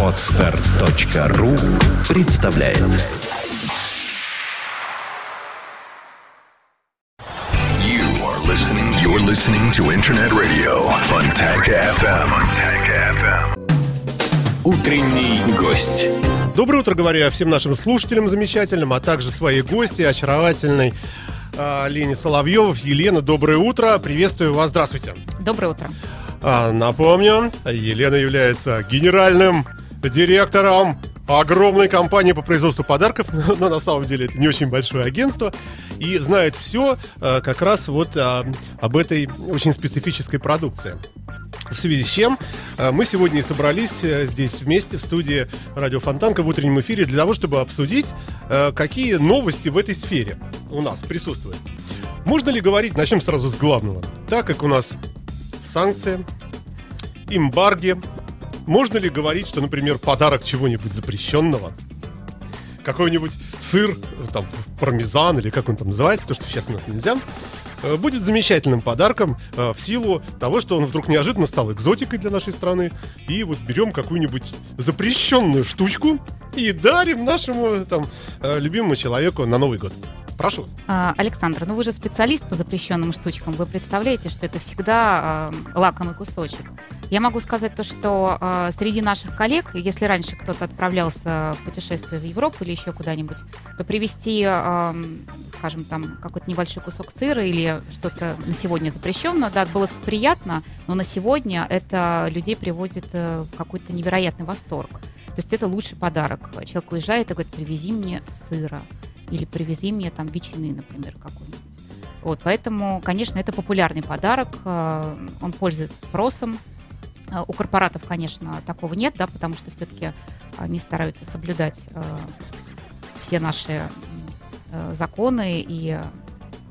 Отстар.ру представляет You are listening. You're listening to Internet Radio Fontanka FM. Fontanka FM. Утренний гость. Доброе утро, говорю я всем нашим слушателям замечательным, а также своей гости, очаровательной а, Лене Соловьевой. Елена, доброе утро, приветствую вас, здравствуйте. Доброе утро. А, напомню, Елена является генеральным директором огромной компании по производству подарков, но на самом деле это не очень большое агентство, и знает все а, как раз вот а, об этой очень специфической продукции. В связи с чем а, мы сегодня и собрались э, здесь вместе в студии Радио Фонтанка в утреннем эфире для того, чтобы обсудить, какие новости в этой сфере у нас присутствуют. Можно ли говорить, начнем сразу с главного, так как у нас санкции, эмбарги, можно ли говорить, что, например, подарок чего-нибудь запрещенного, какой-нибудь сыр, там, пармезан или как он там называется, то, что сейчас у нас нельзя, э, будет замечательным подарком э, в силу того, что он вдруг неожиданно стал экзотикой для нашей страны. И вот берем какую-нибудь запрещенную штучку и дарим нашему там э, любимому человеку на Новый год. Прошу. А, Александр, ну вы же специалист по запрещенным штучкам. Вы представляете, что это всегда а, лакомый кусочек. Я могу сказать то, что а, среди наших коллег, если раньше кто-то отправлялся в путешествие в Европу или еще куда-нибудь, то привезти, а, скажем, там какой-то небольшой кусок сыра или что-то на сегодня запрещенное, да, было приятно, но на сегодня это людей приводит э, в какой-то невероятный восторг. То есть это лучший подарок. Человек уезжает и говорит, привези мне сыра или привези мне там ветчины, например, какой-нибудь. Вот, поэтому, конечно, это популярный подарок, э, он пользуется спросом. Э, У корпоратов, конечно, такого нет, да, потому что все-таки они стараются соблюдать э, все наши законы и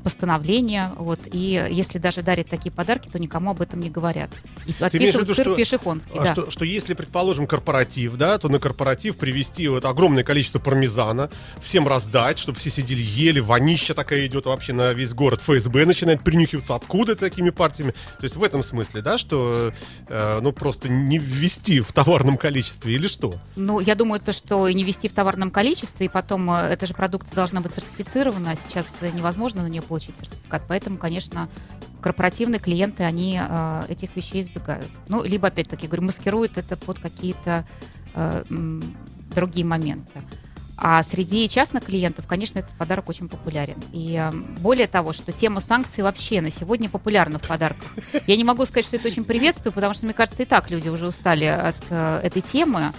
постановления, вот, и если даже дарят такие подарки, то никому об этом не говорят. И подписывают виду, что- пешехонский, А да. что, что если, предположим, корпоратив, да, то на корпоратив привезти вот огромное количество пармезана, всем раздать, чтобы все сидели, ели, вонища такая идет вообще на весь город. ФСБ начинает принюхиваться, откуда такими партиями. То есть в этом смысле, да, что э, ну просто не ввести в товарном количестве или что? Ну, я думаю, то, что не вести в товарном количестве, и потом э, эта же продукция должна быть сертифицирована, а сейчас э, невозможно на нее получить сертификат. Поэтому, конечно, корпоративные клиенты, они э, этих вещей избегают. Ну, либо, опять-таки, говорю, маскируют это под какие-то э, другие моменты. А среди частных клиентов, конечно, этот подарок очень популярен. И э, более того, что тема санкций вообще на сегодня популярна в подарках. Я не могу сказать, что это очень приветствую, потому что, мне кажется, и так люди уже устали от э, этой темы.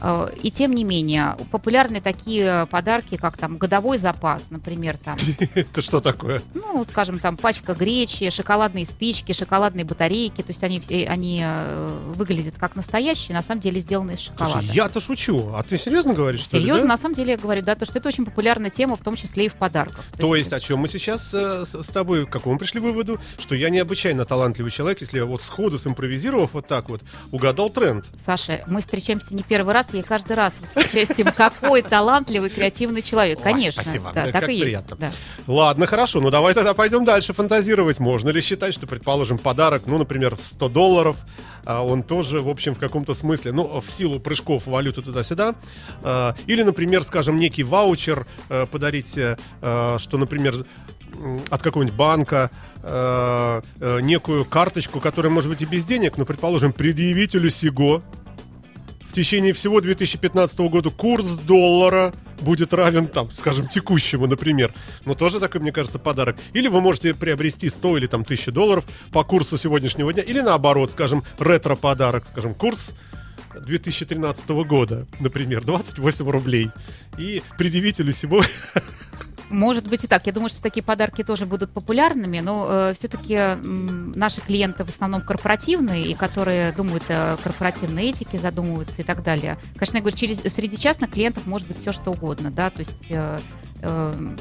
Э, И тем не менее, популярны такие подарки, как там годовой запас, например, там, Это что такое? ну, скажем, там пачка гречи, шоколадные спички, шоколадные батарейки. То есть они, они э, выглядят как настоящие, на самом деле сделаны из шоколада. Слушай, я-то шучу. А ты серьезно говоришь, что ли, Серьезно, да? на самом деле я говорю, да, то, что это очень популярная тема, в том числе и в подарках. То есть, о чем мы сейчас э, с, с тобой, к какому пришли выводу, что я необычайно талантливый человек, если я вот сходу симпровизировав вот так вот, угадал тренд. Саша, мы встречаемся не первый раз, я каждый раз восхищаюсь тем, какой талантливый, креативный человек. Конечно, спасибо. да, так и есть. Ладно, хорошо, ну давай тогда пойдем дальше фантазировать. Можно ли считать, что, предположим, подарок, ну, например, в 100 долларов, а, он тоже, в общем, в каком-то смысле, ну, в силу прыжков валюты туда-сюда, а, или, например, скажем, некий ваучер э, подарить, э, что, например, от какого-нибудь банка э, э, некую карточку, которая может быть и без денег, но, предположим, предъявителю СИГО в течение всего 2015 года курс доллара будет равен, там, скажем, текущему, например. Но тоже такой, мне кажется, подарок. Или вы можете приобрести 100 или там 1000 долларов по курсу сегодняшнего дня. Или наоборот, скажем, ретро-подарок, скажем, курс 2013 года, например, 28 рублей. И предъявителю всего Может быть и так. Я думаю, что такие подарки тоже будут популярными, но все-таки наши клиенты в основном корпоративные, и которые думают о корпоративной этике, задумываются и так далее. Конечно, я говорю, через, среди частных клиентов может быть все что угодно, да, то есть э, э,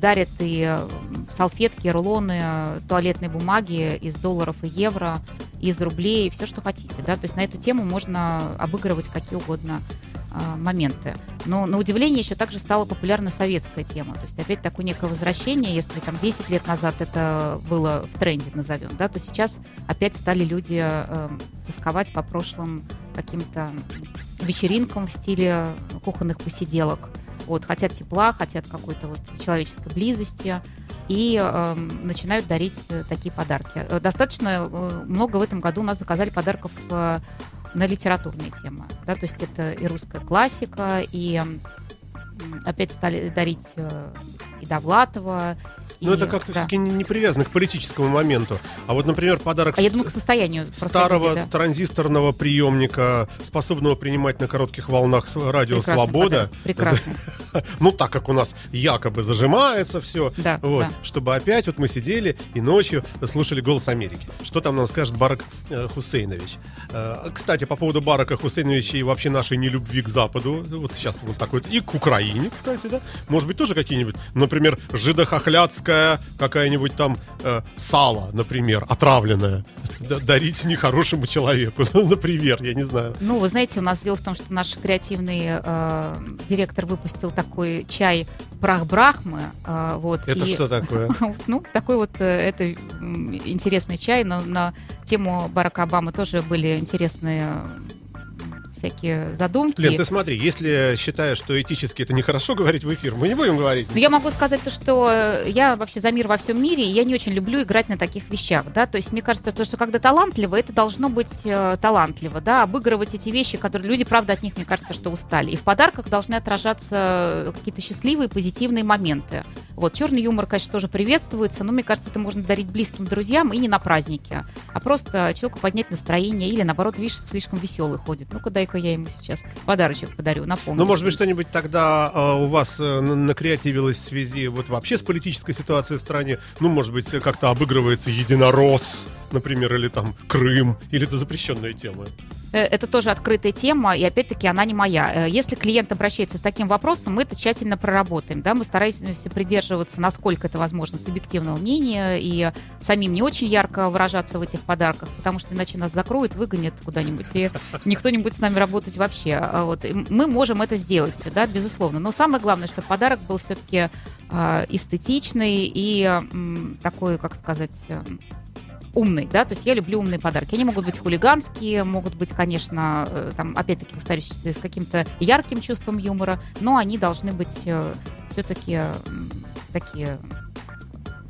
дарят и э, салфетки, рулоны, э, туалетной бумаги из долларов и евро, из рублей, все, что хотите, да, то есть на эту тему можно обыгрывать какие угодно моменты. Но на удивление еще также стала популярна советская тема. То есть опять такое некое возвращение, если там 10 лет назад это было в тренде, назовем, да, то сейчас опять стали люди э, тосковать по прошлым каким-то вечеринкам в стиле кухонных посиделок. Вот, хотят тепла, хотят какой-то вот человеческой близости и э, начинают дарить э, такие подарки. Э, достаточно э, много в этом году у нас заказали подарков э, на литературные темы. Да, то есть это и русская классика, и опять стали дарить э, и Довлатова, но ну, это как-то да. все-таки не привязано к политическому моменту. А вот, например, подарок... А я думаю, к состоянию. Старого людей, да. транзисторного приемника, способного принимать на коротких волнах радио Прекрасный «Свобода». Подарок. Прекрасно. Ну, так как у нас якобы зажимается все. Да, вот, да. Чтобы опять вот мы сидели и ночью слушали «Голос Америки». Что там нам скажет Барак э, Хусейнович? Э, кстати, по поводу Барака Хусейновича и вообще нашей нелюбви к Западу. Вот сейчас вот такой... И к Украине, кстати, да? Может быть, тоже какие-нибудь, например, жидохохлядская какая-нибудь там э, сало, например, отравленное, дарить нехорошему человеку, например, я не знаю. Ну, вы знаете, у нас дело в том, что наш креативный э, директор выпустил такой чай прах Брахмы. Э, вот, это и, что такое? ну, такой вот, э, это интересный чай, но на тему Барака Обамы тоже были интересные всякие задумки. Лен, ты смотри, если считаешь, что этически это нехорошо говорить в эфир, мы не будем говорить. Но я могу сказать то, что э, я вообще за мир во всем мире, и я не очень люблю играть на таких вещах, да, то есть мне кажется, то, что когда талантливо, это должно быть э, талантливо, да, обыгрывать эти вещи, которые люди, правда, от них, мне кажется, что устали. И в подарках должны отражаться какие-то счастливые, позитивные моменты. Вот, черный юмор, конечно, тоже приветствуется, но мне кажется, это можно дарить близким друзьям и не на празднике, а просто человеку поднять настроение или, наоборот, видишь, слишком веселый ходит. Ну-ка, дай-ка я ему сейчас подарочек подарю, напомню. Ну, может быть, что-нибудь тогда э, у вас э, накреативилось в связи вот вообще с политической ситуацией в стране? Ну, может быть, как-то обыгрывается единорос, например, или там Крым, или это запрещенная тема? Э, это тоже открытая тема, и опять-таки она не моя. Э, если клиент обращается с таким вопросом, мы это тщательно проработаем. Да? Мы стараемся придерживаться, насколько это возможно, субъективного мнения, и самим не очень ярко выражаться в этих подарках, потому что иначе нас закроют, выгонят куда-нибудь, и никто не будет с нами работать вообще. А вот. мы можем это сделать, да, безусловно. Но самое главное, чтобы подарок был все-таки э, эстетичный и такой, как сказать умный, да, то есть я люблю умные подарки. Они могут быть хулиганские, могут быть, конечно, э, там, опять-таки, повторюсь, с каким-то ярким чувством юмора, но они должны быть э, все-таки такие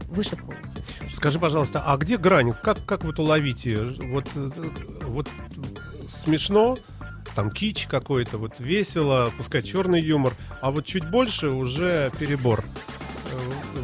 выше пояса. Скажи, пожалуйста, а где грань? Как, как вот уловите? Вот, э, вот смешно, там кич какой-то, вот весело, пускай черный юмор, а вот чуть больше уже перебор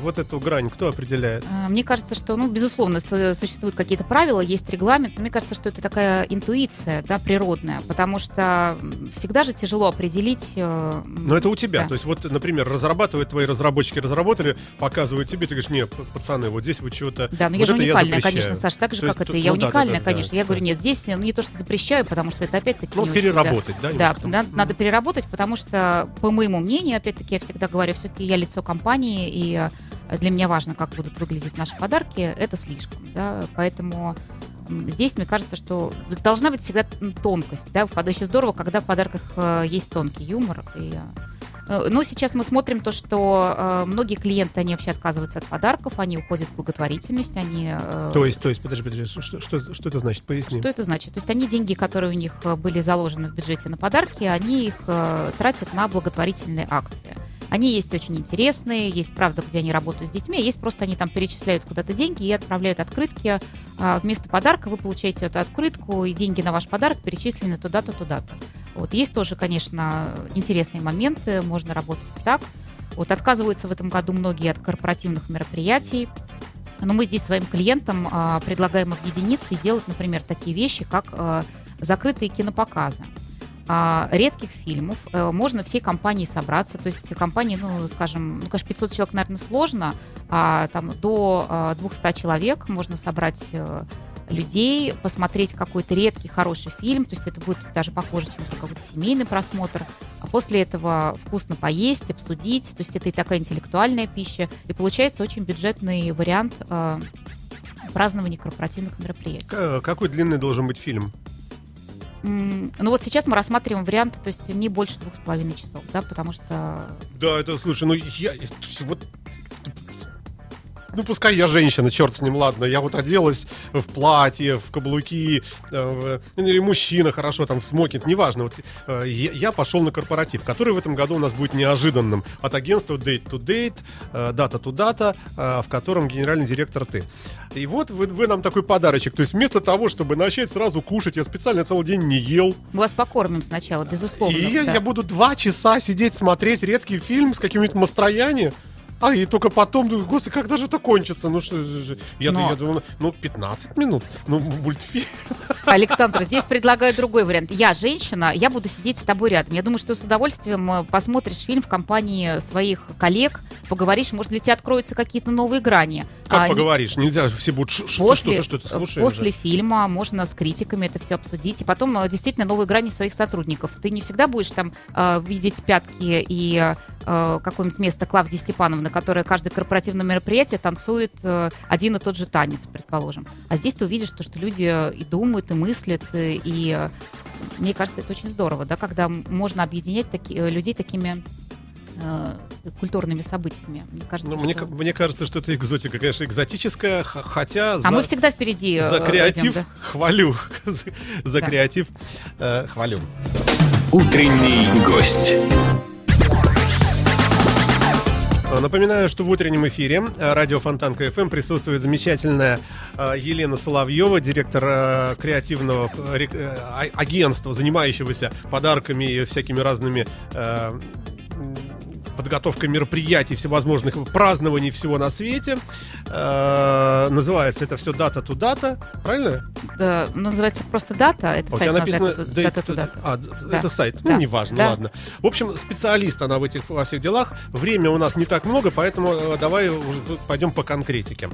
вот эту грань кто определяет? А, мне кажется, что, ну, безусловно, существуют какие-то правила, есть регламент, но мне кажется, что это такая интуиция, да, природная, потому что всегда же тяжело определить... Э, но это у тебя, да. то есть вот, например, разрабатывают твои разработчики, разработали, показывают тебе, ты говоришь, нет, пацаны, вот здесь вот чего-то... Да, но вот я же уникальная, я конечно, Саша, так же, то как есть, и ты. Я ну, уникальная, да, да, конечно. Да, я да. говорю, нет, здесь ну, не то, что запрещаю, потому что это опять-таки... Ну, переработать, да? Да, да, надо переработать, потому что, по моему мнению, опять-таки, я всегда говорю, все-таки я лицо компании, и для меня важно, как будут выглядеть наши подарки, это слишком. Да? Поэтому здесь, мне кажется, что должна быть всегда тонкость. Да? Еще здорово, когда в подарках э, есть тонкий юмор. И, э, но сейчас мы смотрим то, что э, многие клиенты, они вообще отказываются от подарков, они уходят в благотворительность, они... То есть, то есть, подожди, подожди, что, что, что это значит? Поясни. Что это значит? То есть они деньги, которые у них были заложены в бюджете на подарки, они их тратят на благотворительные акции. Они есть очень интересные, есть, правда, где они работают с детьми, а есть просто они там перечисляют куда-то деньги и отправляют открытки. А, вместо подарка вы получаете эту открытку, и деньги на ваш подарок перечислены туда-то, туда-то. Вот есть тоже, конечно, интересные моменты, можно работать так. Вот отказываются в этом году многие от корпоративных мероприятий. Но мы здесь своим клиентам а, предлагаем объединиться и делать, например, такие вещи, как а, закрытые кинопоказы а, редких фильмов. А, можно всей компании собраться. То есть компании, ну, скажем, ну, конечно, 500 человек, наверное, сложно, а там до а, 200 человек можно собрать а, людей, посмотреть какой-то редкий, хороший фильм, то есть это будет даже похоже, чем какой-то семейный просмотр, а после этого вкусно поесть, обсудить, то есть это и такая интеллектуальная пища, и получается очень бюджетный вариант э, празднования корпоративных мероприятий. Какой длинный должен быть фильм? Ну вот сейчас мы рассматриваем варианты, то есть не больше двух с половиной часов, да, потому что Да, это, слушай, ну я... Вот ну, пускай я женщина, черт с ним, ладно. Я вот оделась в платье, в каблуки, э, в- или мужчина, хорошо, там, в смокинг, неважно. Вот, э, я, я пошел на корпоратив, который в этом году у нас будет неожиданным. От агентства Date to Date, э, Data to Data, э, в котором генеральный директор ты. И вот вы, вы нам такой подарочек. То есть вместо того, чтобы начать сразу кушать, я специально целый день не ел. мы вас покормим сначала, безусловно. И я, да. я буду два часа сидеть, смотреть редкий фильм с каким-нибудь Мастрояни. А, и только потом думаю, господи, когда же это кончится? Ну что же, я, Но- я думаю, ну 15 минут, ну мультфильм. Александр, здесь предлагаю другой вариант. Я женщина, я буду сидеть с тобой рядом. Я думаю, что с удовольствием э, посмотришь фильм в компании своих коллег, поговоришь, может, для тебя откроются какие-то новые грани. Как А, не- поговоришь? Нельзя, все будут, «Ш- ш- ты После, что, ты что, ты слушаешь? после же?» фильма можно с критиками это все обсудить. И потом э, действительно новые грани своих сотрудников. Ты не всегда будешь там э, видеть пятки и э, какое-нибудь место Клавдии Степановны, которая каждое корпоративное мероприятие танцует э, один и тот же танец, предположим. А здесь ты увидишь то, что люди и думают, и мыслят, э, и э, мне кажется, это очень здорово, да, когда можно объединять таки- э, людей такими культурными событиями. Мне кажется, Ну, мне, что- ка- мне кажется, что это экзотика, конечно, экзотическая, хотя А за, мы всегда впереди. за креатив идем, да. хвалю. За, за Да. креатив э, хвалю. Утренний гость. А, Напоминаю, что в утреннем эфире э, радио Фонтанка FM присутствует замечательная э, Елена Соловьева, директор э, креативного э, а- агентства, занимающегося подарками и всякими разными э, м, подготовкой мероприятий, всевозможных празднований всего на свете. Э, называется это все дата ту дата, правильно? Да, ну, называется просто дата. Это А у сайт тебя написано дата to- дата. А, Да. это сайт. Да. Ну, неважно, Да. ладно. В общем, специалист она в этих во всех делах. Время у нас не так много, поэтому э, давай уже пойдем по конкретике.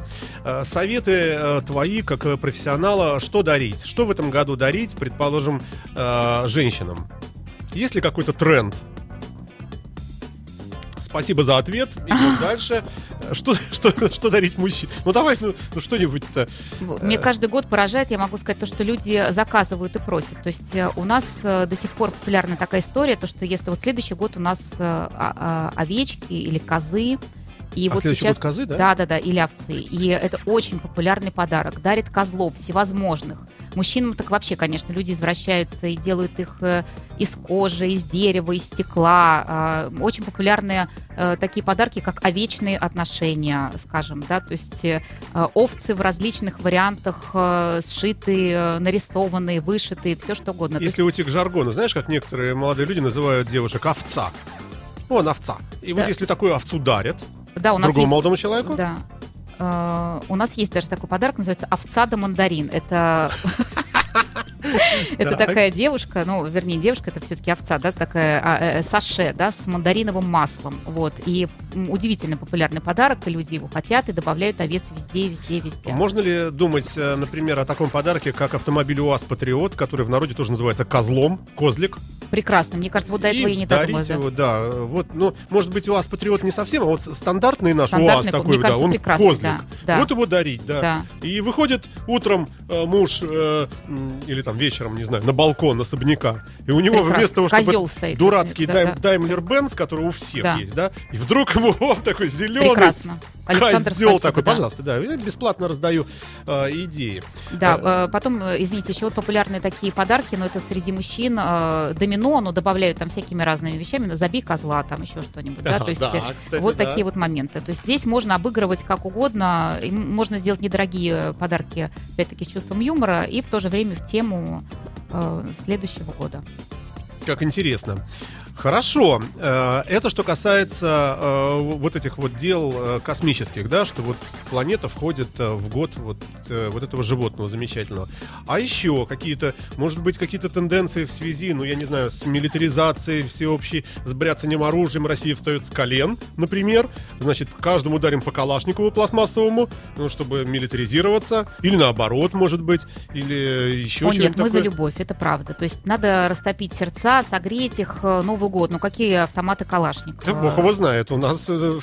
Э, Советы э, твои, как э, профессионала, что дарить? Что в этом году дарить, предположим, э, женщинам? Есть ли какой-то тренд? Спасибо за ответ. Идем дальше. Что, что, что дарить мужчине? Ну давай, ну, ну, что-нибудь-то. Мне каждый год поражает, я могу сказать, то, что люди заказывают и просят. То есть э, у нас э, до сих пор популярна такая история, то, что если вот следующий год у нас э, а- а- овечки или козы, и А вот сейчас... козы, да? Да, да, да, или овцы. И это очень популярный подарок. Дарит козлов всевозможных. Мужчинам так вообще, конечно, люди извращаются и делают их э, из кожи, из дерева, из стекла. А, Очень популярные э, такие подарки, как овечные отношения, скажем, да, то есть э, овцы в различных вариантах сшитые, нарисованные, вышитые, все что угодно. То есть Если уйти к жаргону, знаешь, как некоторые молодые люди называют девушек овца. Вон овца. И вот Да. если такую овцу дарят да, у нас другому есть- молодому человеку, Да. Э, У нас есть даже такой подарок, называется овца да мандарин. Это это Так. такая девушка, ну, вернее, девушка, это все-таки овца, да, такая а, э, саше, да, с мандариновым маслом, вот. И удивительно популярный подарок, и люди его хотят, и добавляют овец везде, везде, везде. можно ли думать, э, например, о таком подарке, как автомобиль УАЗ Патриот, который в народе тоже называется козлом, козлик, Прекрасно. Мне кажется, вот до этого и я не дарить додумалась. его, да. Вот, ну, может быть, УАЗ Патриот не совсем, а вот стандартный наш УАЗ Стандартный, такой, мне да, кажется, он козлик. да, да. Вот его дарить, да. Да. И выходит утром э, муж э, или там вечером, не знаю, на балкон особняка, и у него Прекрасно. вместо того, чтобы Козел стоит. дурацкий Да, Дайм- да. Даймлер Бенц, который у всех Да. есть, да, и вдруг ему о, такой зеленый Прекрасно. Александр, козел спасибо, такой, да. пожалуйста, да, я бесплатно раздаю э, идеи. Да, э, потом, э, извините, еще вот популярные такие подарки, но это среди мужчин э, домино, но добавляют там всякими разными вещами, ну, забей козла, там еще что-нибудь, да, Да, то есть да, э, кстати, вот да. такие вот моменты. То есть здесь можно обыгрывать как угодно, можно сделать недорогие подарки, опять-таки, с чувством юмора и в то же время в тему э, следующего года. Как интересно. Хорошо. Э, Это что касается э, вот этих вот дел э, космических, да, что вот планета входит в год вот, вот этого животного замечательного. А еще какие-то, может быть, какие-то тенденции в связи, ну, я не знаю, с милитаризацией всеобщей, с бряцанием оружием Россия встает с колен, например. Значит, каждому дарим по Калашникову пластмассовому, ну, чтобы милитаризироваться. Или наоборот, может быть. Или еще О нет, мы за такое. любовь, это правда. То есть надо растопить сердца, согреть их, э, Новый год. Ну какие автоматы Калашникова? Да бог его знает, у нас э,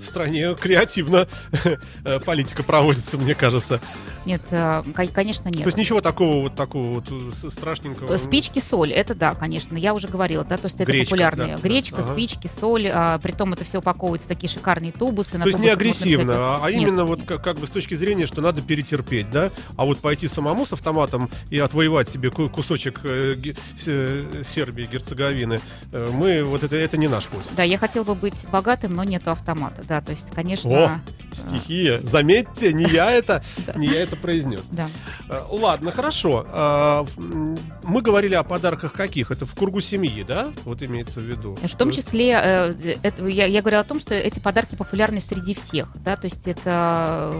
в стране креативно э, политика проводится, мне кажется. Нет, э, конечно, нет. То есть ничего такого вот такого вот страшненького. Спички, соль, это да, конечно. Я уже говорила, да, то есть это Гречка, популярные. да, Гречка, да, ага. спички, соль. А, притом это все упаковывается в такие шикарные тубусы. То есть не агрессивно, а, а Нет, именно вот как, как бы с точки зрения, что надо перетерпеть, да? А вот пойти самому с автоматом и отвоевать себе ку- кусочек э, э, Сербии, Герцеговины, э, мы вот это это не наш путь. Да, я хотела бы быть богатым, но нету автомата. Да, то есть, конечно... О, стихия. Заметьте, не я это, не я это произнес. Да. Э, Ладно, хорошо. А, м, Мы говорили о подарках каких? Это в кругу семьи, да? Вот имеется в виду. В том Что- числе, э, это- я, я говорила о том, что эти подарки популярны среди всех, да, то есть это,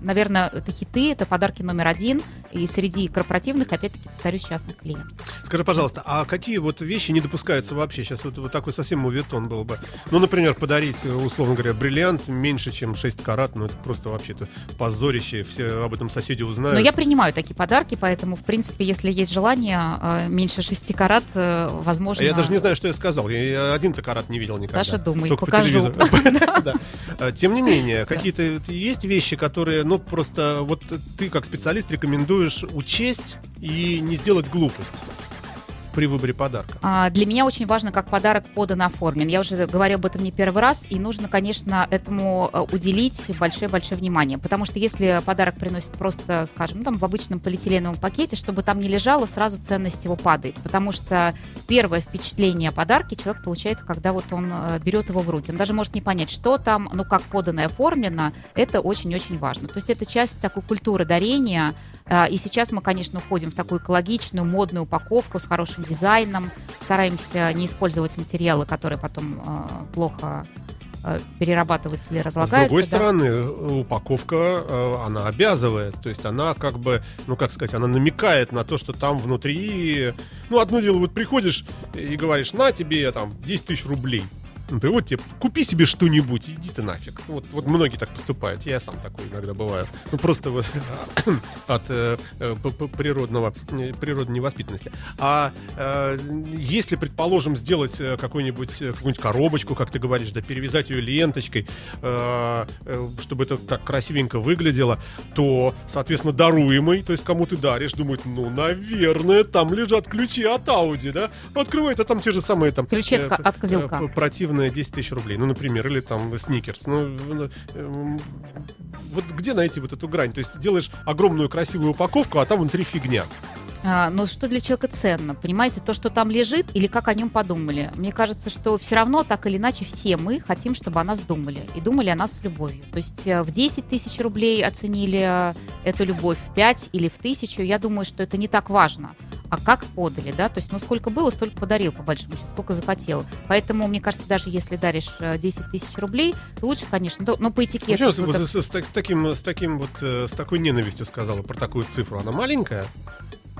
наверное, это хиты, это подарки номер один, и среди корпоративных, опять-таки, повторюсь, частных клиентов. Скажи, пожалуйста, а какие вот вещи не допускаются вообще? Сейчас вот, вот такой совсем мувитон был бы. Ну, например, подарить, э, условно говоря, бриллиант меньше, чем 6 карат, ну, это просто вообще-то позорище, все об этом соседи узнают. Но я принимаю такие подарки, поэтому, в принципе, если есть желание, э, меньше 6 карат, э, возможно... А я даже не знаю, что я сказал. Я, один-то карат не видел никогда. Даша, думай, Только по покажу. А, Тем не менее, какие-то есть вещи, которые, ну, просто вот ты как специалист рекомендуешь учесть и не сделать глупость при выборе подарка. А, Для меня очень важно, как подарок подан оформлен. Я уже говорю об этом не первый раз, и нужно, конечно, этому э, уделить большое-большое внимание. Потому что если подарок приносит просто, скажем, там в обычном полиэтиленовом пакете, чтобы там не лежало, сразу ценность его падает. Потому что первое впечатление о подарке человек получает, когда вот он э, берет его в руки. Он даже может не понять, что там, ну как подано и оформлено, это очень-очень важно. То есть это часть такой культуры дарения, И сейчас мы, конечно, уходим в такую экологичную, модную упаковку с хорошим дизайном. Стараемся не использовать материалы, которые потом а, плохо а, перерабатываются или С разлагаются. другой да. стороны, упаковка, она обязывает. То есть она как бы, ну как сказать, она намекает на то, что там внутри... Ну, одно дело, вот приходишь и говоришь, на тебе там 10 тысяч рублей. Например, вот тебе, купи себе что-нибудь, иди ты нафиг. Вот, вот многие так поступают, я сам такой иногда бываю. Ну, просто вот от э, э, природного, э, природной невоспитанности. А э, если, предположим, сделать э, какую-нибудь, какую-нибудь коробочку, как ты говоришь, да, перевязать ее ленточкой, э, чтобы это так красивенько выглядело, то, соответственно, даруемый, то есть кому ты даришь, думает, ну, наверное, там лежат ключи от Audi, да? Открывает, а там те же самые там... Ключи от от козелка. э, противные 10 тысяч рублей, ну, например, или там сникерс. Ну, э, э, вот где найти вот эту грань? То есть ты делаешь огромную красивую упаковку, а там внутри фигня. А, но что для человека ценно? Понимаете, то, что там лежит, или как о нем подумали? Мне кажется, что все равно, так или иначе, все мы хотим, чтобы о нас думали. И думали о нас с любовью. То есть э, в 10 тысяч рублей оценили э, эту любовь, в 5 или в тысячу, я думаю, что это не так важно. А как подали, да? То есть, ну, сколько было, столько подарил, по большому счету, сколько захотел. Поэтому, мне кажется, даже если даришь э, 10 тысяч рублей, то лучше, конечно, то- но по этикету. Почему с, вот с- с так- с таким, с таким вот, э, с такой ненавистью сказала про такую цифру? Она маленькая?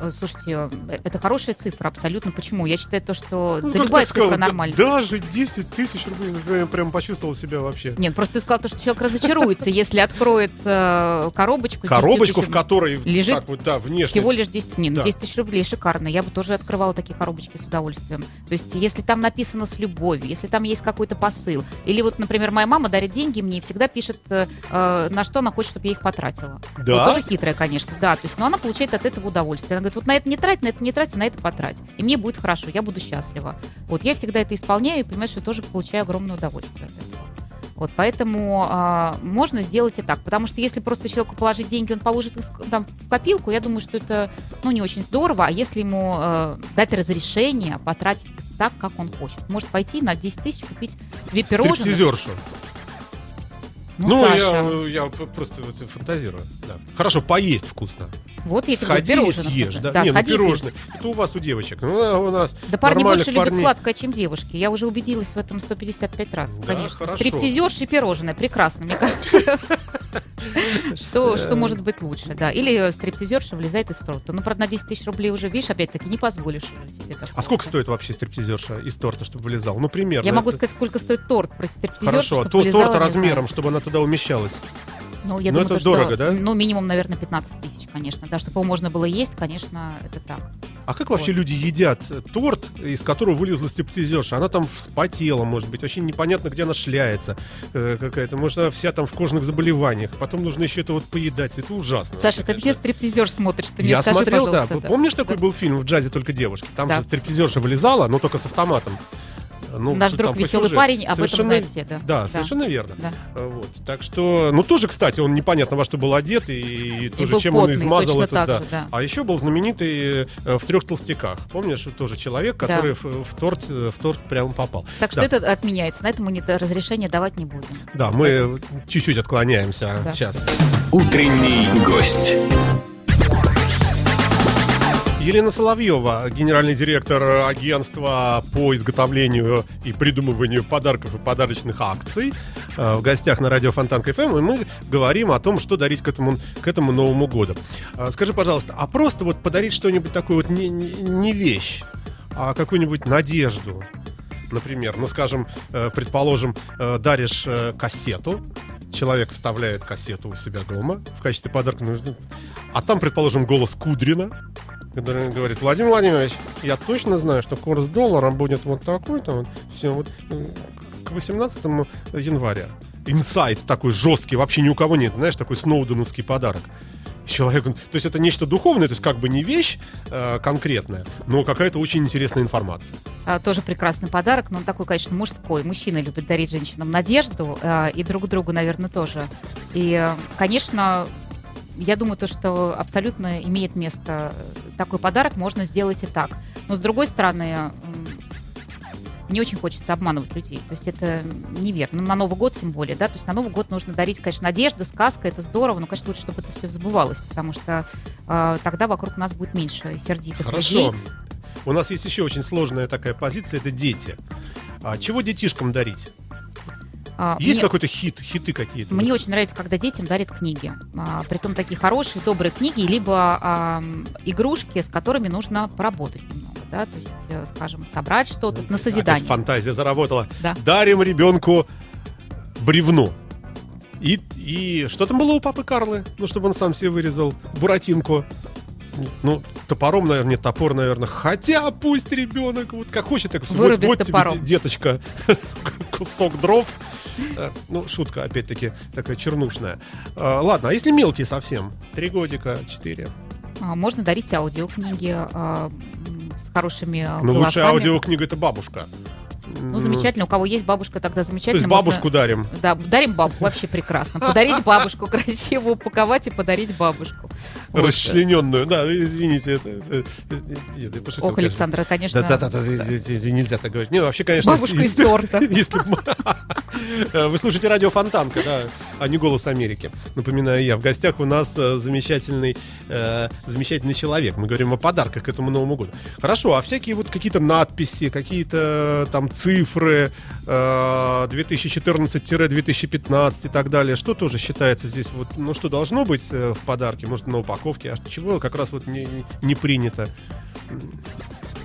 Э, Слушайте, э, это хорошая цифра, абсолютно. Почему? Я считаю то, что Ну, да любая цифра Да- нормальная. Даже 10 тысяч рублей, ну, я прям почувствовал себя вообще. Нет, просто ты сказал, то, что человек разочаруется, если откроет э, коробочку. с 10 Коробочку, в которой лежит так вот, да, внешне. Всего лишь 10, не, ну, Да. 10 тысяч рублей, шикарно. Я бы тоже открывала такие коробочки с удовольствием. То есть, если там написано с любовью, если там есть какой-то посыл. Или вот, например, моя мама дарит деньги мне и всегда пишет, э, на что она хочет, чтобы я их потратила. Да? Вот тоже хитрая, конечно, да. То есть, но она получает от этого удовольствие. Она говорит, вот на это не трать, на это не трать, а на это потрать. И мне будет хорошо, я буду счастлива. Вот я всегда это исполняю и понимаю, что тоже получаю огромное удовольствие от этого. Вот, поэтому а, можно сделать и так. Потому что если просто человеку положить деньги, он положит их в, там, в копилку, я думаю, что это ну, не очень здорово. А если ему э, дать разрешение потратить так, как он хочет. Может пойти на 10 тысяч купить себе пирожное. Стриптизерша. Ну, Ну, Саша, я, я просто вот фантазирую. Да. Хорошо, поесть вкусно. вот говорю, Сходи и съешь, например. да? Не, ну сходи съешь. пирожные. Это у вас, у девочек. Ну, а у нас Да парни больше любят парней. сладкое, чем девушки. Я уже убедилась в этом 155 раз, Да, конечно. хорошо. И пирожное. Прекрасно, мне кажется. Что, что может быть лучше, да. Или стриптизерша влезает из торта. Ну, правда, на 10 тысяч рублей уже, видишь, опять-таки не позволишь уже себе такого. А сколько стоит вообще стриптизерша из торта, чтобы вылезал? Ну, примерно. Я могу сказать, сколько стоит торт про стриптизершу, Хорошо, влезало, торт размером, чтобы она туда умещалась. Ну, я Ну, думаю, это то, что, дорого, да? Ну, минимум, наверное, 15 тысяч, конечно. Да, чтобы его можно было есть, конечно, это так. А как вообще Вот. люди едят торт, из которого вылезла стриптизерша? Она там вспотела, может быть, вообще непонятно, где она шляется э, какая-то. Может, она вся там в кожных заболеваниях. Потом нужно еще это вот поедать. Это ужасно. Саша, вообще, ты где конечно. стриптизер смотришь? Ты мне Я скажи, смотрел, да. пожалуйста, Помнишь, такой был фильм в джазе только девушки? Там Да. же стриптизерша вылезала, но только с автоматом. Ну, Наш друг веселый сюжету. парень, об этом Совершенно- знают все, да. Да, Да. совершенно верно. Да. Э, Вот. Так что, ну тоже, кстати, он непонятно во что был одет и, тоже был чем он потный, измазал точно это. так да. же, да. А еще был знаменитый э, в трех толстяках. Помнишь, тоже человек, Да. который в, в торт, э, в торт прямо попал. Так что Да. это отменяется. На это мы не, разрешение давать не будем. Да, мы чуть-чуть отклоняемся Да. сейчас. Утренний гость. Елена Соловьева, генеральный директор агентства по изготовлению и придумыванию подарков и подарочных акций, э, в гостях на радио Фонтан КФМ, и мы говорим о том, что дарить к этому, к этому Новому году. А, Скажи, пожалуйста, а просто вот подарить что-нибудь такое вот не, не- вещь, а какую-нибудь надежду, например, ну, скажем, э, предположим, э, даришь э, кассету, человек вставляет кассету у себя дома в качестве подарка, ну, а там, предположим, голос Кудрина, который говорит, Владимир Владимирович, я точно знаю, что курс доллара будет вот такой-то, вот, все, вот м, к 18 января. Инсайт такой жесткий, вообще ни у кого нет, знаешь, такой сноуденовский подарок. Человек, то есть это нечто духовное, то есть как бы не вещь э, конкретная, но какая-то очень интересная информация. А, тоже прекрасный подарок, но он такой, конечно, мужской. Мужчины любят дарить женщинам надежду, а, и друг другу, наверное, тоже. И, э, конечно, я думаю, то, что абсолютно имеет место э, такой подарок, можно сделать и так. Но, с другой стороны, не очень хочется обманывать людей. То есть это неверно. Ну, на Новый год тем более, да. То есть на Новый год нужно дарить, конечно, надежда, сказка, это здорово, но, конечно, лучше, чтобы это все сбывалось, потому что э, тогда вокруг нас будет меньше сердитых людей. Хорошо. У нас есть еще очень сложная такая позиция, это дети. А чего детишкам дарить? А, Есть мне- какой-то хит, хиты какие-то? Мне очень нравится, когда детям дарят книги. А, притом такие хорошие, добрые книги, либо игрушки, с которыми нужно поработать немного. Да? То есть, э, скажем, собрать что-то на Опять созидание. фантазия заработала. Да. Дарим ребенку бревно. И, и что там было у папы Карлы? Ну, чтобы он сам себе вырезал. Буратинку. Ну, топором, наверное, нет, топор, наверное. Хотя пусть ребенок вот как хочет, так вот, Вырубит вот тебе, топором. де- деточка, кусок дров. Э, Ну, шутка, опять-таки, такая чернушная. Э, Ладно, а если мелкие совсем? Три годика, четыре. А, Можно дарить аудиокниги м, с хорошими Ну, лучшая аудиокнига это бабушка. Ну, замечательно. У кого есть бабушка, тогда То замечательно. есть Можно- бабушку дарим. Да, дарим бабку, вообще прекрасно. Подарить бабушку красиво упаковать и подарить бабушку. Вот. Расчлененную, да, извините. Это, это- это- я пошутил, Ох. Александра, конечно. Да, да, да, да, нельзя так говорить. Не, ну, вообще, конечно, Бабушка если- из торта. Если б- вы слушаете радио Фонтанка, да, а не голос Америки. Напоминаю я. В гостях у нас э, замечательный, э, замечательный человек. Мы говорим о подарках к этому Новому году. Хорошо, а всякие вот какие-то надписи, какие-то там цифры э, 2014-2015 и так далее. Что тоже считается здесь вот, ну что должно быть э, в подарке, может на упаковке, а чего как раз вот не, не принято.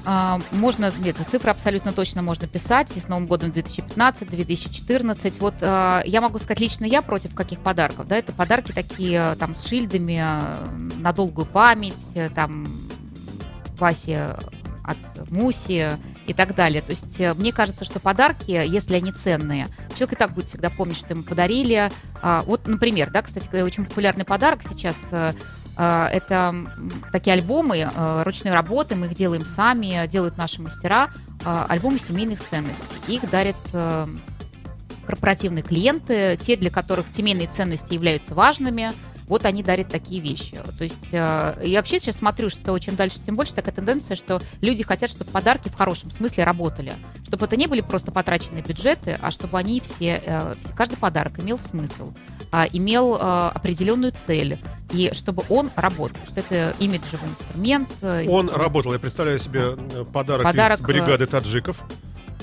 А, можно, нет, цифры абсолютно точно можно писать. И с Новым годом 2015, 2014. Вот а, я могу сказать, лично я против каких подарков. Да, это подарки такие там с шильдами э, на долгую память, э, там Васе от Муси и так далее. То есть э, мне кажется, что подарки, если они ценные, человек и так будет всегда помнить, что ему подарили. А, вот, например, да, кстати, э, очень популярный подарок сейчас э, э, это м, такие альбомы э, ручной работы, мы их делаем сами, делают наши мастера, э, альбомы семейных ценностей. Их дарят э, корпоративные клиенты, те, для которых семейные ценности являются важными, вот они дарят такие вещи. То есть э, я вообще сейчас смотрю, что чем дальше, тем больше такая тенденция, что люди хотят, чтобы подарки в хорошем смысле работали. Чтобы это не были просто потраченные бюджеты, а чтобы они все, э, все- каждый подарок имел смысл, а, имел э, определенную цель, и чтобы он работал, что это имиджевый инструмент. э, Он инструмент. работал, я представляю себе э, подарок, Подарок, из бригады таджиков.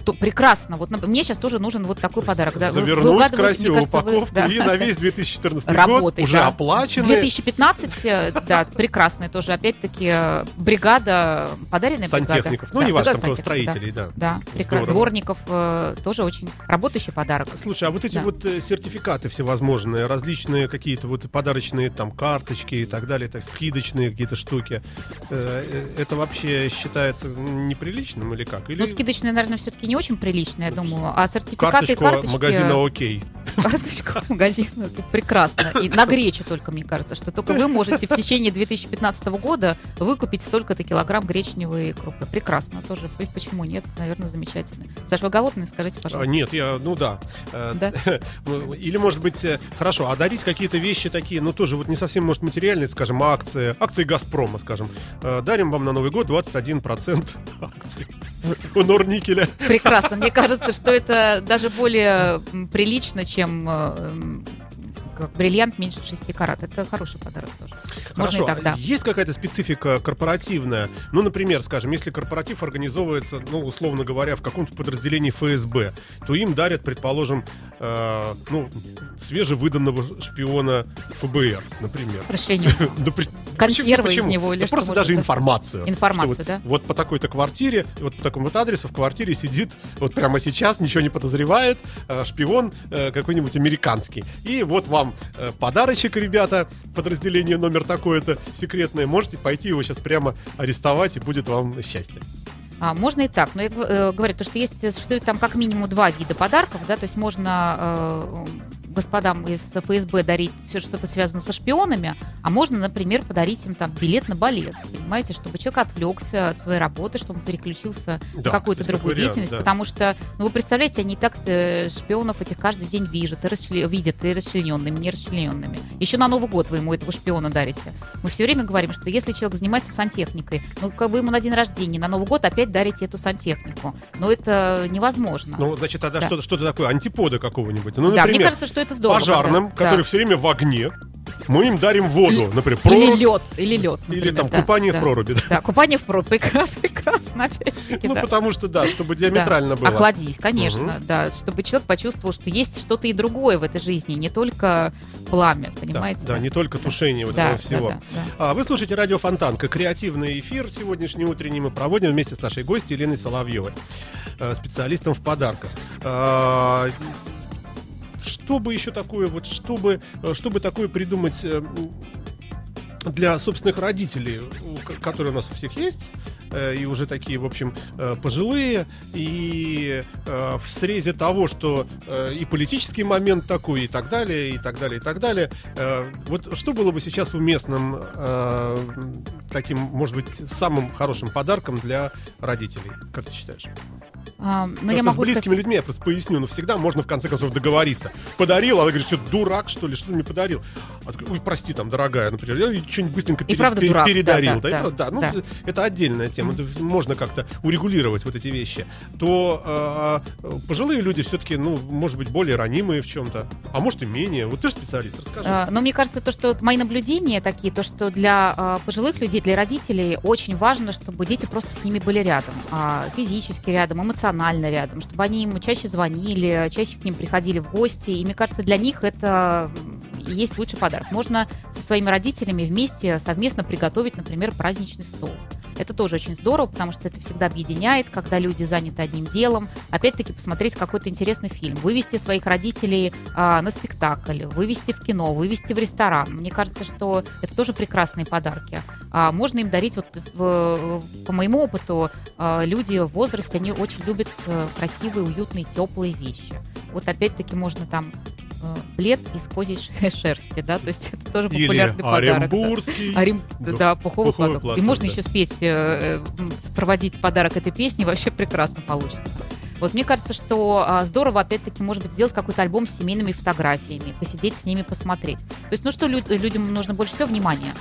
То прекрасно. Вот мне сейчас тоже нужен вот такой подарок. Да. Вы- вы Завернуть красивую кажется, вы- упаковку да. и на весь 2014 год Работать, уже да. оплачены. 2015, э, да, прекрасная тоже, опять-таки, э, бригада, подаренная бригада. Сантехников. Ну, Да, там кого сантехников, строителей, да. Да, прекрасно. Здорово. Дворников э, тоже очень работающий подарок. Слушай, а вот эти Да. вот сертификаты всевозможные, различные какие-то вот подарочные там карточки и так далее, так, скидочные какие-то штуки, э, это вообще считается неприличным или как? Или Ну, скидочная, наверное, все-таки не очень приличная, я думаю. А сертификаты и карточку карточки... магазина «Окей». Карточка магазина. Это прекрасно. И на гречу только, мне кажется, что только вы можете в течение 2015 года выкупить столько-то килограмм гречневой крупы. Прекрасно тоже. Почему нет? Наверное, замечательно. Саш, вы голодные? Скажите, А, пожалуйста. Нет, я, ну да. Э, Да? ну, Или, может быть, э, хорошо, а дарить какие-то вещи такие, ну тоже вот не совсем, может, материальные, скажем, акции, акции «Газпрома», скажем. Э, Дарим вам на Новый год 21% акций у Норникеля. Прекрасно. Мне кажется, что это даже более прилично, чем э, м, как бриллиант меньше 6 карат. Это хороший подарок тоже. Можно Хорошо, и так, да. а есть какая-то специфика корпоративная? Ну, например, скажем, если корпоратив организовывается, ну, условно говоря, в каком-то подразделении ФСБ, то им дарят, предположим, э, ну, свежевыданного шпиона ФБР, например. Расширение. При- Консервы из него или что Просто даже информацию. Информацию, да? вот, вот по такой-то квартире, вот по такому вот адресу в квартире сидит вот прямо сейчас, ничего не подозревает, э, шпион э, какой-нибудь американский. И вот вам э, подарочек, ребята, подразделение номер такое-то секретное. Можете пойти его сейчас прямо арестовать, и будет вам счастье. А, можно и так, но я э, говорю, то, что есть, существует там как минимум два вида подарков, да, то есть можно э, господам из ФСБ дарить все что-то связано со шпионами, а можно, например, подарить им там билет на балет, понимаете, чтобы человек отвлекся от своей работы, чтобы он переключился Да, на какую-то другую вариант, деятельность, да. потому что, ну, вы представляете, они так э, шпионов этих каждый день видят, и расчле- видят и расчлененными, и нерасчлененными. Еще на Новый год вы ему этого шпиона дарите. Мы все время говорим, что если человек занимается сантехникой, ну, как вы ему на день рождения, на Новый год опять дарите эту сантехнику. Но это невозможно. Ну, значит, тогда Да. что-то, что-то такое, антипода какого-нибудь. Ну, да, например, мне кажется, что это здорово. пожарным, да, которые да. все время в огне, мы им дарим воду, например, Или прорубь, лед, или лед. или например, там да, купание да. в проруби. да. Да, купание в проруби. Прекрасно, опять-таки, Ну, да. потому что, да, чтобы Да. диаметрально было. Охладить, конечно, да, чтобы человек почувствовал, что есть что-то и другое в этой жизни, не только пламя, Да, понимаете? да, не только тушение вот Да, этого всего. да, да, А, Вы слушаете радио Фонтанка. Креативный эфир сегодняшний утренний мы проводим вместе с нашей гостьей Еленой Соловьевой, э, специалистом в подарках. А, Что бы еще такое, вот чтобы, э, чтобы такое придумать э, для собственных родителей, которые у нас у всех есть, э, и уже такие, в общем, пожилые, и в срезе того, что и политический момент такой, и так далее, и так далее, и так далее. Вот что было бы сейчас уместным таким, может быть, самым хорошим подарком для родителей? Как ты считаешь? А, Потому я могу с близкими сказать- людьми я просто поясню, но всегда можно в конце концов договориться. Подарил, она говорит, что дурак, что ли, что ты мне подарил? А такой, ой, прости, там, дорогая, например, я что-нибудь быстренько пере- правда пере- дурак, передарил. да, да, да, правда, да, ну, да. это отдельная тема, это можно как-то урегулировать вот эти вещи. То э, пожилые люди все-таки, ну, может быть, более ранимые в чем-то, а может и менее. Вот ты же специалист, расскажи. А, Но мне кажется, то, что мои наблюдения такие, то, что для а, пожилых людей, для родителей очень важно, чтобы дети просто с ними были рядом, а, физически рядом, эмоционально рядом, чтобы они им чаще звонили, чаще к ним приходили в гости. И мне кажется, для них это есть лучший подарок. Можно со своими родителями вместе совместно приготовить, например, праздничный стол. Это тоже очень здорово, потому что это всегда объединяет, когда люди заняты одним делом. Опять-таки посмотреть какой-то интересный фильм, вывести своих родителей а, на спектакль, вывести в кино, вывести в ресторан. Мне кажется, что это тоже прекрасные подарки. А, можно им дарить, вот в- по моему опыту, а, люди в возрасте, они очень любят э, красивые, уютные, теплые вещи. Вот опять-таки можно там плед из козьей шерсти, да, то есть это тоже Или популярный подарок. да. Оренбургский. Арим- Да, да, пуховый, пуховый платок. платок, И можно да. еще спеть, э, э, сопроводить подарок этой песни, вообще прекрасно получится. Вот мне кажется, что а, здорово, опять-таки, может быть, сделать какой-то альбом с семейными фотографиями, посидеть с ними, посмотреть. То есть, ну что лю- людям нужно больше всего? Внимание.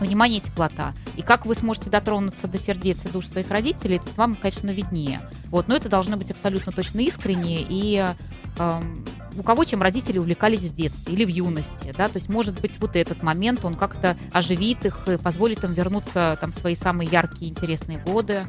Внимание и теплота. И как вы сможете дотронуться до сердец и душ своих родителей, то есть вам, конечно, виднее. Вот, но это должно быть абсолютно точно искренне и эм, у кого чем родители увлекались в детстве или в юности, да, то есть может быть вот этот момент, он как-то оживит их, позволит им вернуться там в свои самые яркие интересные годы.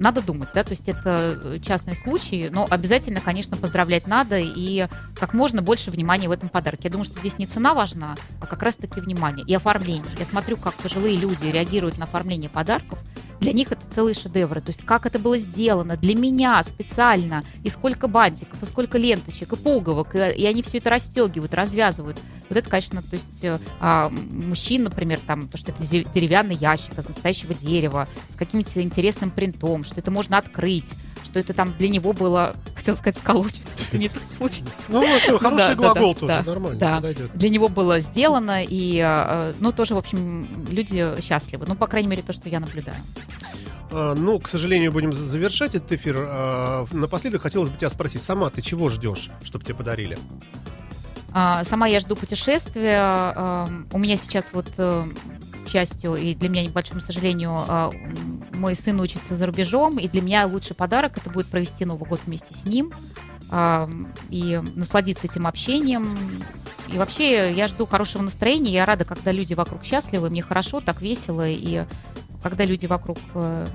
Надо думать, да, то есть это частный случай, но обязательно, конечно, поздравлять надо и как можно больше внимания в этом подарке. Я думаю, что здесь не цена важна, а как раз-таки внимание и оформление. Я смотрю, как пожилые люди реагируют на оформление подарков, для них это целые шедевры. То есть как это было сделано для меня специально, и сколько бантиков, и сколько ленточек, и пуговок, и, и они все это расстегивают, развязывают. Вот это, конечно, то есть э, а, мужчин, например, там, то, что это деревянный ящик из настоящего дерева, с каким-нибудь интересным принтом, что это можно открыть, что это там для него было, хотел сказать, сколочено, это не тот случай. Ну, хороший глагол тоже, нормально, для него было сделано, и, э, ну, тоже, в общем, люди счастливы. Ну, по крайней мере, то, что я наблюдаю. А, ну, к сожалению, будем завершать этот эфир. А, напоследок хотелось бы тебя спросить, сама ты чего ждешь, чтобы тебе подарили? А, сама я жду путешествия. У меня сейчас вот э, к счастью, и для меня, к большому сожалению, мой сын учится за рубежом, и для меня лучший подарок это будет провести Новый год вместе с ним и насладиться этим общением. И вообще я жду хорошего настроения, я рада, когда люди вокруг счастливы, мне хорошо, так весело, и когда люди вокруг э,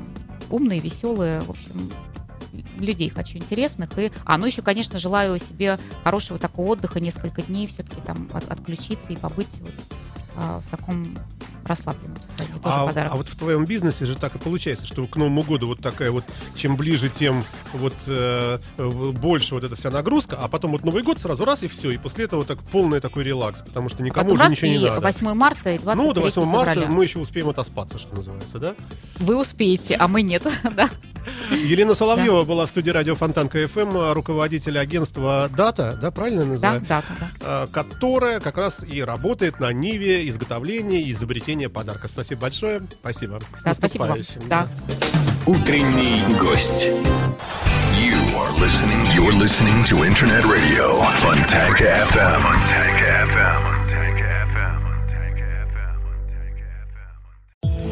умные, веселые, в общем, людей хочу интересных. И, а, ну еще, конечно, желаю себе хорошего такого отдыха, несколько дней все-таки там от, отключиться и побыть вот, а, в таком расслабленном состоянии. Тоже а, подарок. а вот в твоем бизнесе же так и получается, что к Новому году вот такая вот, чем ближе, тем вот э, больше вот эта вся нагрузка, а потом вот Новый год сразу раз и все, и после этого так полный такой релакс, потому что никому а уже ничего не надо. 8 марта и 23 Ну, до 8 марта мы еще успеем отоспаться, что называется, да? Вы успеете, а мы нет, да. Елена Соловьева да. была в студии радио Фонтан КФМ, руководитель агентства Дата, да, правильно называю? Да, Дата, да. А, которая как раз и работает на ниве изготовления и изобретения подарка. Спасибо большое. Спасибо. С да, спасибо вам. Да. Утренний гость. You are listening, you're listening to Internet Radio, Fontanka FM. Fontanka FM.